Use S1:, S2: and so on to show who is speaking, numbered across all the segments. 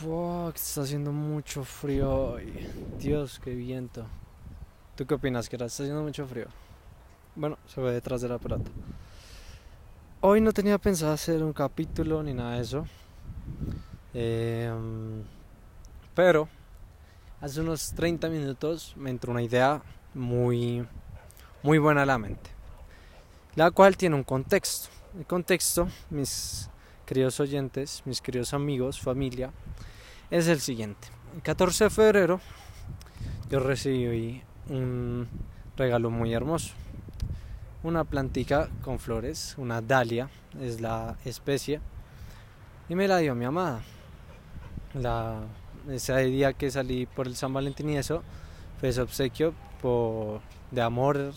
S1: Fuck, está haciendo mucho frío hoy. Dios, qué viento. ¿Tú qué opinas, que Está haciendo mucho frío. Bueno, se ve detrás de la pelota. Hoy no tenía pensado hacer un capítulo ni nada de eso. Em, pero hace unos 30 minutos me entró una idea muy, muy buena a la mente. La cual tiene un contexto. El contexto, mis queridos oyentes, mis queridos amigos, familia, es el siguiente. El 14 de febrero yo recibí un regalo muy hermoso. Una plantica con flores, una dalia es la especie, y me la dio mi amada. La, ese día que salí por el San Valentín y eso, fue ese obsequio por, de amor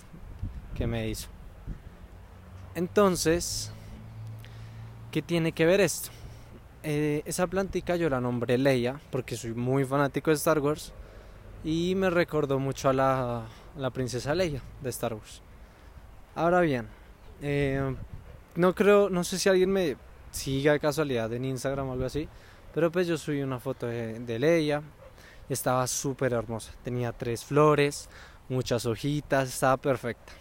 S1: que me hizo. Entonces, ¿Qué tiene que ver esto? Eh, esa plantica yo la nombré Leia porque soy muy fanático de Star Wars y me recordó mucho a la, princesa Leia de Star Wars. Ahora bien, eh, no creo, no sé si alguien me siga de casualidad en Instagram o algo así, pero pues yo subí una foto de, de Leia estaba súper hermosa. Tenía tres flores, muchas hojitas, estaba perfecta.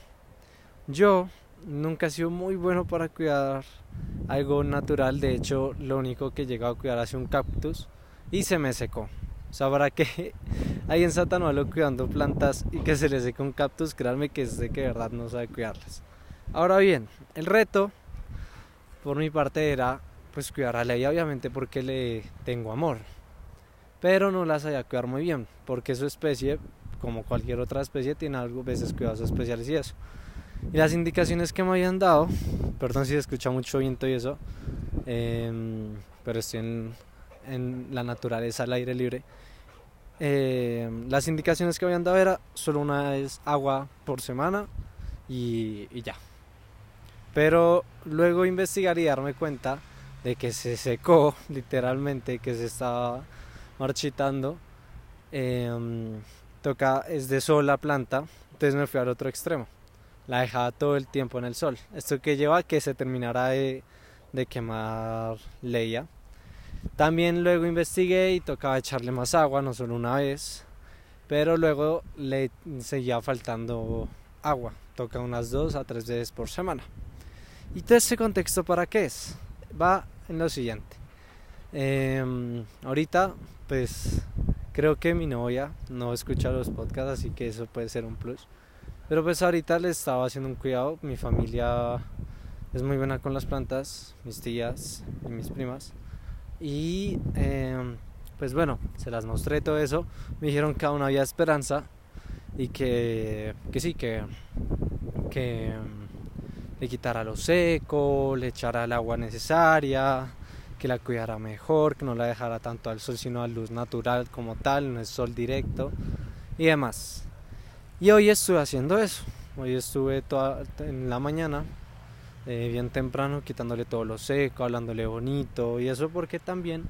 S1: Yo nunca he sido muy bueno para cuidar algo natural. De hecho, lo único que he llegado a cuidar ha sido un cactus y se me secó. O sea, para que hay en Satanuelo cuidando plantas y que se le seque un cactus, créanme que es de que verdad no sabe cuidarlas. Ahora bien, el reto por mi parte era pues cuidar a Leia obviamente porque le tengo amor. Pero no la sabía cuidar muy bien, porque su especie, como cualquier otra especie, tiene algo veces cuidados especiales y eso. Y las indicaciones que me habían dado, perdón si se escucha mucho viento y eso, em, pero estoy en, la naturaleza, al aire libre. Em, las indicaciones que habían dado era solo una vez agua por semana y, y ya. Pero luego investigar y darme cuenta de que se secó literalmente, que se estaba marchitando. Eh, toca, es de sol la planta, entonces me fui al otro extremo la dejaba todo el tiempo en el sol. Esto que lleva a que se terminara de, quemar Leia. También luego investigué y tocaba echarle más agua, no solo una vez, pero luego le seguía faltando agua, toca unas dos a tres veces por semana. ¿Y todo ese contexto para qué es? Va en lo siguiente. Em, ahorita, pues creo que mi novia no escucha los podcasts, así que eso puede ser un plus. Pero pues ahorita le estaba haciendo un cuidado. Mi familia es muy buena con las plantas, mis tías y mis primas. Y em, pues bueno, se las mostré todo eso. Me dijeron que aún había esperanza y que, que sí, que, que em, le quitara lo seco, le echara el agua necesaria, que la cuidara mejor, que no la dejara tanto al sol, sino a luz natural como tal, no es sol directo y demás. Y hoy estuve haciendo eso. Hoy estuve toda, en la mañana, eh, bien temprano, quitándole todo lo seco, hablándole bonito. Y eso porque también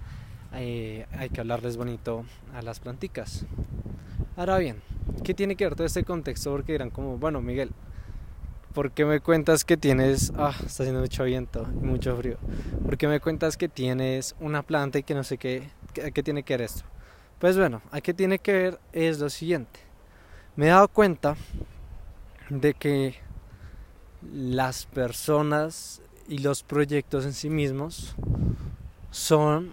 S1: eh, hay que hablarles bonito a las planticas. Ahora bien, ¿qué tiene que ver todo este contexto? Porque dirán como, bueno, Miguel, ¿por qué me cuentas que tienes... Ah, está haciendo mucho viento y mucho frío. ¿Por qué me cuentas que tienes una planta y que no sé qué, qué tiene que ver esto? Pues bueno, ¿a qué tiene que ver? Es lo siguiente me he dado cuenta de que las personas y los proyectos en sí mismos son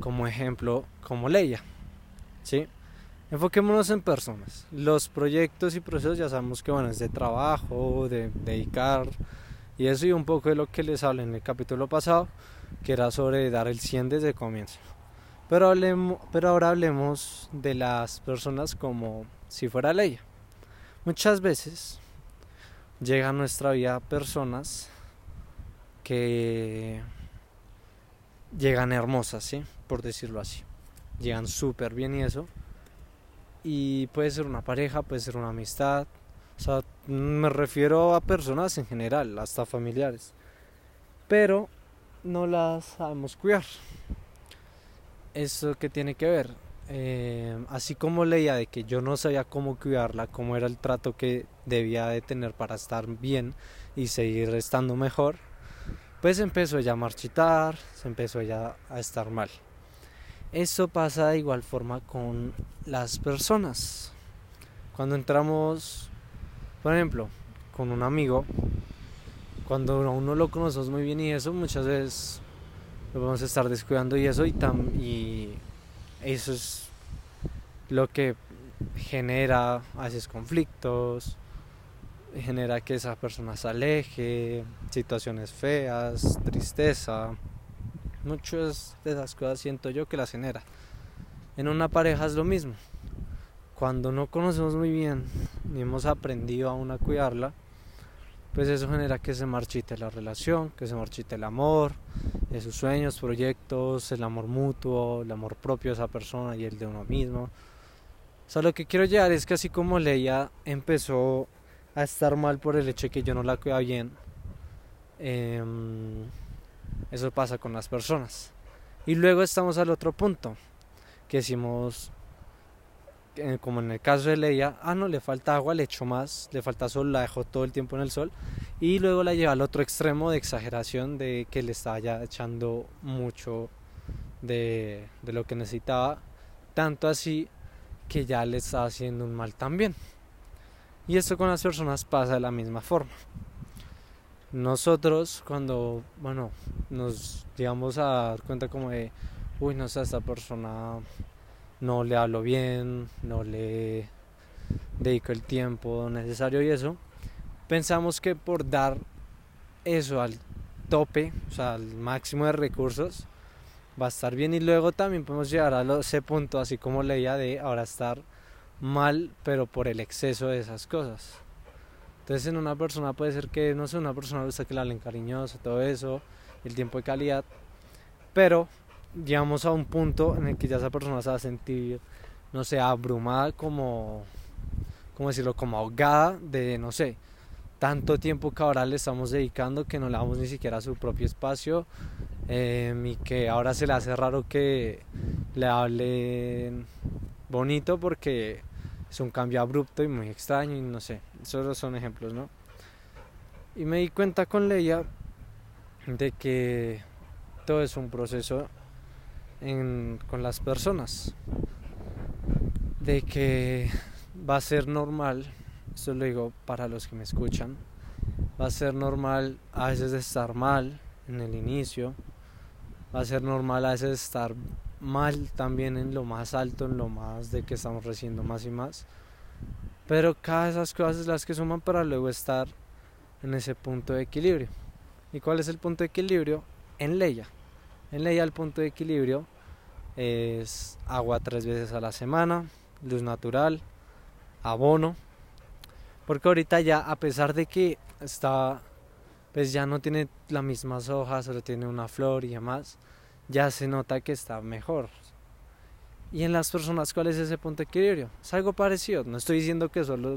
S1: como ejemplo como Leia. ¿sí? Enfoquémonos en personas. Los proyectos y procesos ya sabemos que bueno, es de trabajo, de dedicar y eso y un poco de lo que les hablé en el capítulo pasado, que era sobre dar el 100 desde el comienzo. Pero, hablemos, pero ahora hablemos de las personas como si fuera ley. Muchas veces llegan a nuestra vida personas que llegan hermosas, ¿sí? Por decirlo así. Llegan súper bien y eso. Y puede ser una pareja, puede ser una amistad. O sea, me refiero a personas en general, hasta familiares. Pero no las sabemos cuidar. ¿Eso qué tiene que ver? Eh, así como leía de que yo no sabía cómo cuidarla, cómo era el trato que debía de tener para estar bien y seguir estando mejor, pues empezó ella a marchitar, se empezó ella a estar mal. Eso pasa de igual forma con las personas. Cuando entramos, por ejemplo, con un amigo, cuando a uno lo conocemos muy bien y eso, muchas veces lo vamos a estar descuidando y eso, y eso es lo que genera a veces conflictos, genera que esa persona se aleje, situaciones feas, tristeza. Muchas de esas cosas siento yo que las genera. En una pareja es lo mismo. Cuando no conocemos muy bien ni hemos aprendido aún a cuidarla, pues eso genera que se marchite la relación, que se marchite el amor, sus sueños, proyectos, el amor mutuo, el amor propio de esa persona y el de uno mismo. O sea, lo que quiero llegar es que así como Leia empezó a estar mal por el hecho de que yo no la cuida bien, em, eso pasa con las personas. Y luego estamos al otro punto, que decimos, eh, como en el caso de Leia, ah, no, le falta agua, le echo más, le falta sol, la dejo todo el tiempo en el sol. Y luego la lleva al otro extremo de exageración de que le estaba ya echando mucho de, de lo que necesitaba, tanto así que ya le está haciendo un mal también. Y esto con las personas pasa de la misma forma. Nosotros cuando, bueno, nos llegamos a dar cuenta como de, uy, no sé, esta persona no le hablo bien, no le dedico el tiempo necesario y eso, pensamos que por dar eso al tope, o sea, al máximo de recursos, va a estar bien y luego también podemos llegar a ese punto, así como leía de ahora estar mal, pero por el exceso de esas cosas. Entonces en una persona puede ser que, no sé, una persona gusta que la hablen cariñoso, todo eso, el tiempo de calidad, pero llegamos a un punto en el que ya esa persona se va a sentir, no sé, abrumada como, ¿cómo decirlo?, como ahogada de, no sé, tanto tiempo que ahora le estamos dedicando que no le damos ni siquiera su propio espacio em, y que ahora se le hace raro que le hablen bonito porque es un cambio abrupto y muy extraño y no sé, esos son ejemplos, ¿no? Y me di cuenta con Leia de que todo es un proceso con las personas, de que va a ser normal, eso lo digo para los que me escuchan, va a ser normal a veces estar mal en el inicio, va a ser normal a veces estar mal también en lo más alto, en lo más de que estamos recibiendo más y más. Pero cada esas cosas las que suman para luego estar en ese punto de equilibrio. ¿Y cuál es el punto de equilibrio? En Leia. En Leia el punto de equilibrio es agua tres veces a la semana, luz natural, abono. Porque ahorita ya, a pesar de que está, pues ya no tiene las mismas hojas, solo tiene una flor y demás, ya se nota que está mejor. Y en las personas, ¿cuál es ese punto de equilibrio? Es algo parecido. No estoy diciendo que solo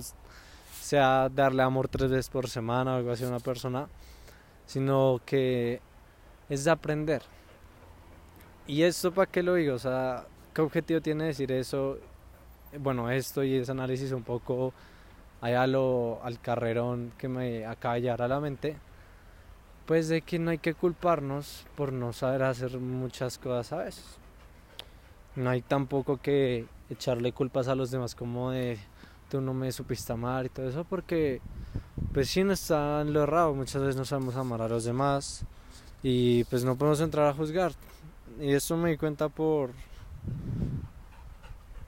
S1: sea darle amor tres veces por semana o algo así a una persona, sino que es de aprender. ¿Y esto para qué lo digo? O sea, ¿qué objetivo tiene decir eso? Bueno, esto y ese análisis un poco allá lo, al carrerón que me acaba de llegar a la mente pues de que no hay que culparnos por no saber hacer muchas cosas a veces. No hay tampoco que echarle culpas a los demás como de tú no me supiste amar y todo eso porque pues sí no está en lo errado, muchas veces no sabemos amar a los demás y pues no podemos entrar a juzgar. Y eso me di cuenta por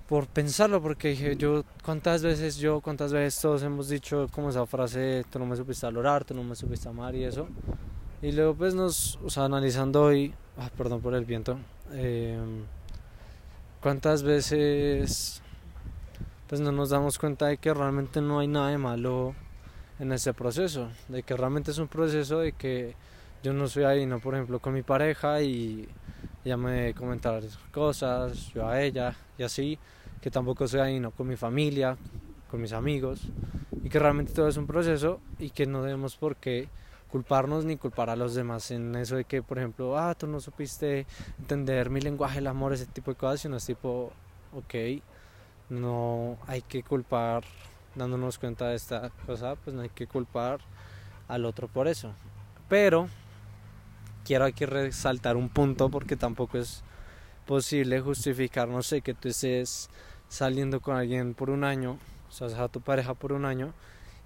S1: por pensarlo, porque dije yo, cuántas veces yo, cuántas veces todos hemos dicho como esa frase, tú no me supiste valorar, tú no me supiste amar y eso. Y luego pues nos, o sea, analizando hoy, ah, perdón por el viento, em, cuántas veces pues no nos damos cuenta de que realmente no hay nada de malo en ese proceso, de que realmente es un proceso de que yo no soy ahí, no por ejemplo con mi pareja y ella me comentar cosas, yo a ella y así, que tampoco ahí, no con mi familia, con mis amigos y que realmente todo es un proceso y que no debemos por qué culparnos ni culpar a los demás en eso de que, por ejemplo, ah, tú no supiste entender mi lenguaje del amor, ese tipo de cosas, sino es tipo, ok, no hay que culpar, dándonos cuenta de esta cosa, pues no hay que culpar al otro por eso. Pero quiero aquí resaltar un punto porque tampoco es posible justificar, no sé, que tú estés saliendo con alguien por un año, o sea, a tu pareja por un año,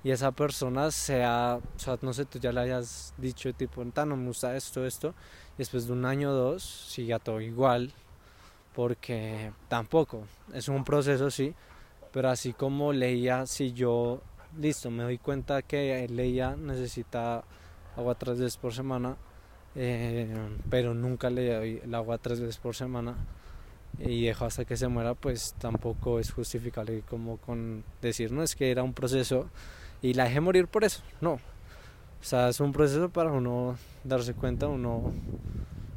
S1: y esa persona sea, o sea, no sé, tú ya le hayas dicho tipo, no me gusta esto, esto, y después de un año o dos siga todo igual, porque tampoco, es un proceso, sí, pero así como leía, si yo, listo, me doy cuenta que leía necesita agua tres veces por semana, eh, pero nunca le doy el agua tres veces por semana y dejo hasta que se muera, pues tampoco es justificable como con decir, no, es que era un proceso y la dejé morir por eso, no. O sea, es un proceso para uno darse cuenta, uno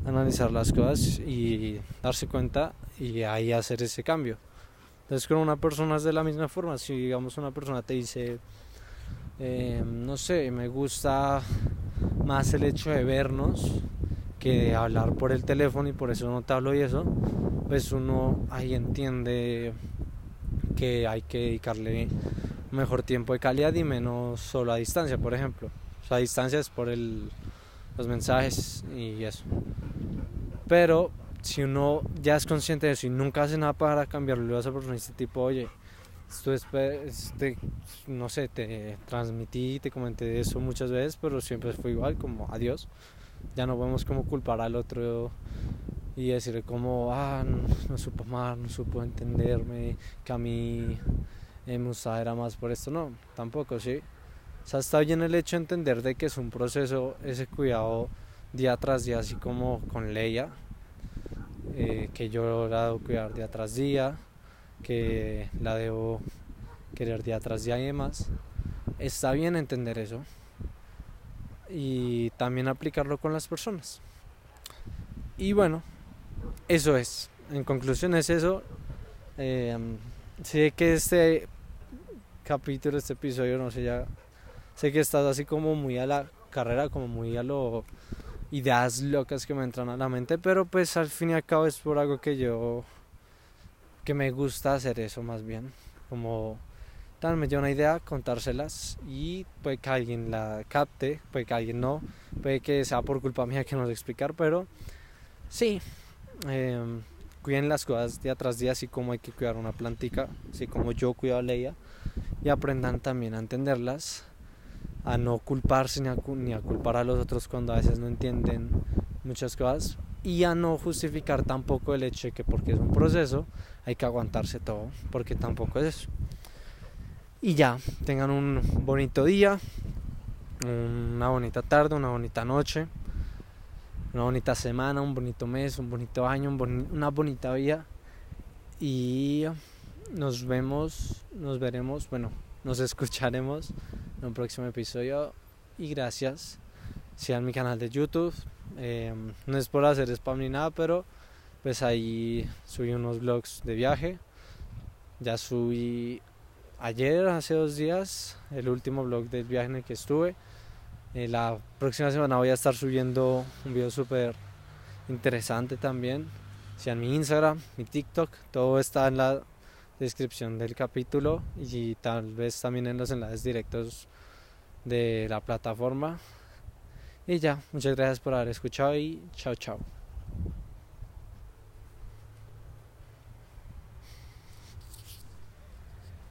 S1: analizar las cosas y darse cuenta y ahí hacer ese cambio. Entonces con una persona es de la misma forma, si digamos una persona te dice, eh, no sé, me gusta más el hecho de vernos que de hablar por el teléfono y por eso no te hablo y eso, pues uno ahí entiende que hay que dedicarle mejor tiempo de calidad y menos solo a distancia, por ejemplo. O sea, a distancia es por el, los mensajes y eso. Pero si uno ya es consciente de eso y nunca hace nada para cambiarlo, a esa persona este tipo, oye, este, no sé, te transmití, te comenté eso muchas veces, pero siempre fue igual, como adiós. Ya no podemos como culpar al otro y decirle como, ah, no, supo amar, no supo entenderme, que a mí eh, me era más por esto. No, tampoco, sí. O sea, está bien el hecho de entender de que es un proceso, ese cuidado día tras día, así como con Leia, eh, que yo la debo cuidar día tras día que la debo querer día tras día y demás. Está bien entender eso y también aplicarlo con las personas. Y bueno, eso es. En conclusión es eso. Eh, sé que este capítulo, este episodio, no sé, ya sé que estás así como muy a la carrera, como muy a lo ideas locas que me entran a la mente, pero pues al fin y al cabo es por algo que yo que me gusta hacer eso más bien, como tal me dio una idea, contárselas y puede que alguien la capte, puede que alguien no, puede que sea por culpa mía que no sé explicar, pero sí, em, cuiden las cosas día tras día, así como hay que cuidar una plantica, así como yo cuido a Leia, y aprendan también a entenderlas, a no culparse ni a, ni a culpar a los otros cuando a veces no entienden muchas cosas, y a no justificar tampoco el hecho de que porque es un proceso hay que aguantarse todo, porque tampoco es eso. Y ya, tengan un bonito día, una bonita tarde, una bonita noche, una bonita semana, un bonito mes, un bonito año, una bonita vida. Y nos vemos, nos veremos, bueno, nos escucharemos en un próximo episodio. Y gracias. Sigan mi canal de YouTube, Em, no es por hacer spam ni nada, pero pues ahí subí unos vlogs de viaje. Ya subí ayer, hace dos días, el último vlog del viaje en el que estuve. Eh, la próxima semana voy a estar subiendo un video súper interesante también. Sea en mi Instagram, mi TikTok, todo está en la descripción del capítulo y tal vez también en los enlaces directos de la plataforma. Y ya, muchas gracias por haber escuchado y chao, chao.